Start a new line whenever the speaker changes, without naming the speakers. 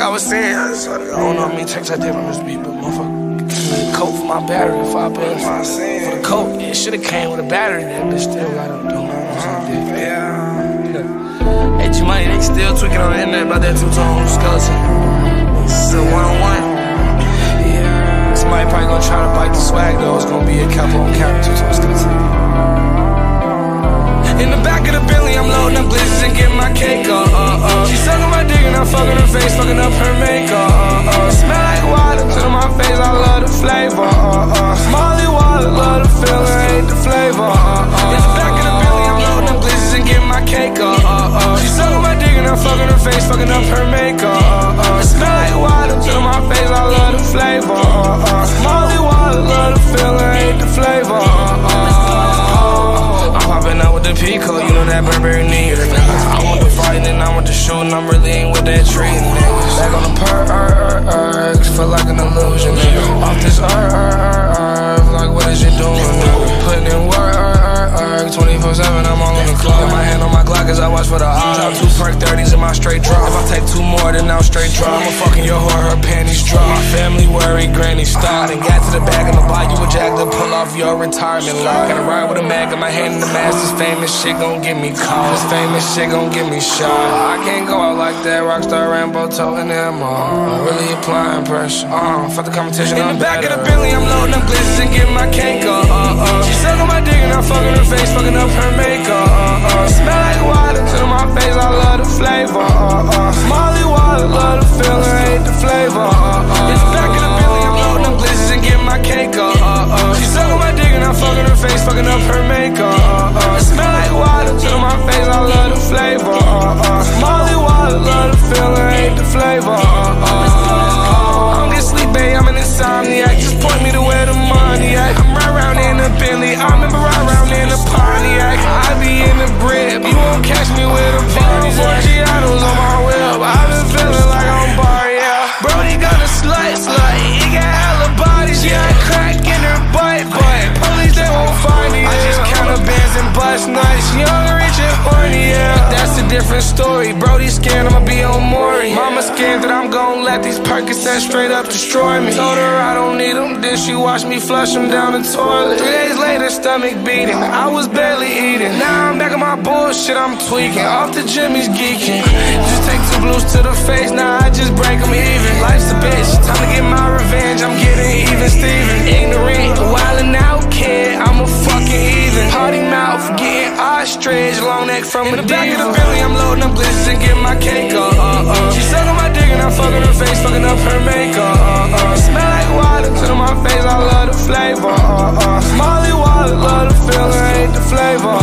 I was saying, I don't know how many checks I did on this beat, but motherfucker, give me a coat for my battery, five bands for the coat. It should've came with a battery That but still gotta do my own Yeah. Hey, G Money, they still tweaking on the internet about that two tone skeleton. It's a one on one. Yeah. Somebody probably gonna try to bite fucking her face, fucking up her makeup. Uh, uh. Smell like water to my face, I love the flavor. Uh, uh. Molly water, love the feeling, hate the flavor. Uh, uh. In the back of the Bentley, I'm loading up and getting my cake up. Uh, uh. She sucking my dick and I'm fucking her face, fucking up her makeup. Glock as I watch for the odds. Drop two perk 30s in my straight drop. If I take two more, then I'll straight drop. I'ma fucking your whore, her panties drop. My family worry, granny stop. Then got to the bag the buy you a jack to pull off your retirement lock. Gotta ride with a mag, got my hand in the mask. This famous shit gon' get me caught. This famous shit gon' get me shot. I can't go out like that. Rockstar Rambo toting them all. I'm really applying pressure. Uh, fuck the competition. In the back of the Bentley, I'm loading up glitches and getting my cake up. Uh, uh. She sucking my dick and I'm fucking her face, fucking up her makeup. Uh, uh. Smell Young, rich, and horny, yeah. That's a different story. Brody scared I'ma be on Maury. Mama scared that I'm gon' let these Percocets straight up destroy me. Told her I don't need them, then she watched me flush them down the toilet. Three days later, stomach beating. I was barely eating. Now I'm back on my bullshit, I'm tweaking. Off the Jimmy's geeking. Just take two blues to the face, now I just break them even. Life's a bitch, getting ostrich, long neck from In the back of the Bentley, I'm loading up glitters and getting my cake on. Uh, uh. She sucking my dick and I'm fucking her face, fucking up her makeup. Uh, uh. Smell like water to my face, I love the flavor. Uh, uh. Molly water, love the feeling, hate the flavor.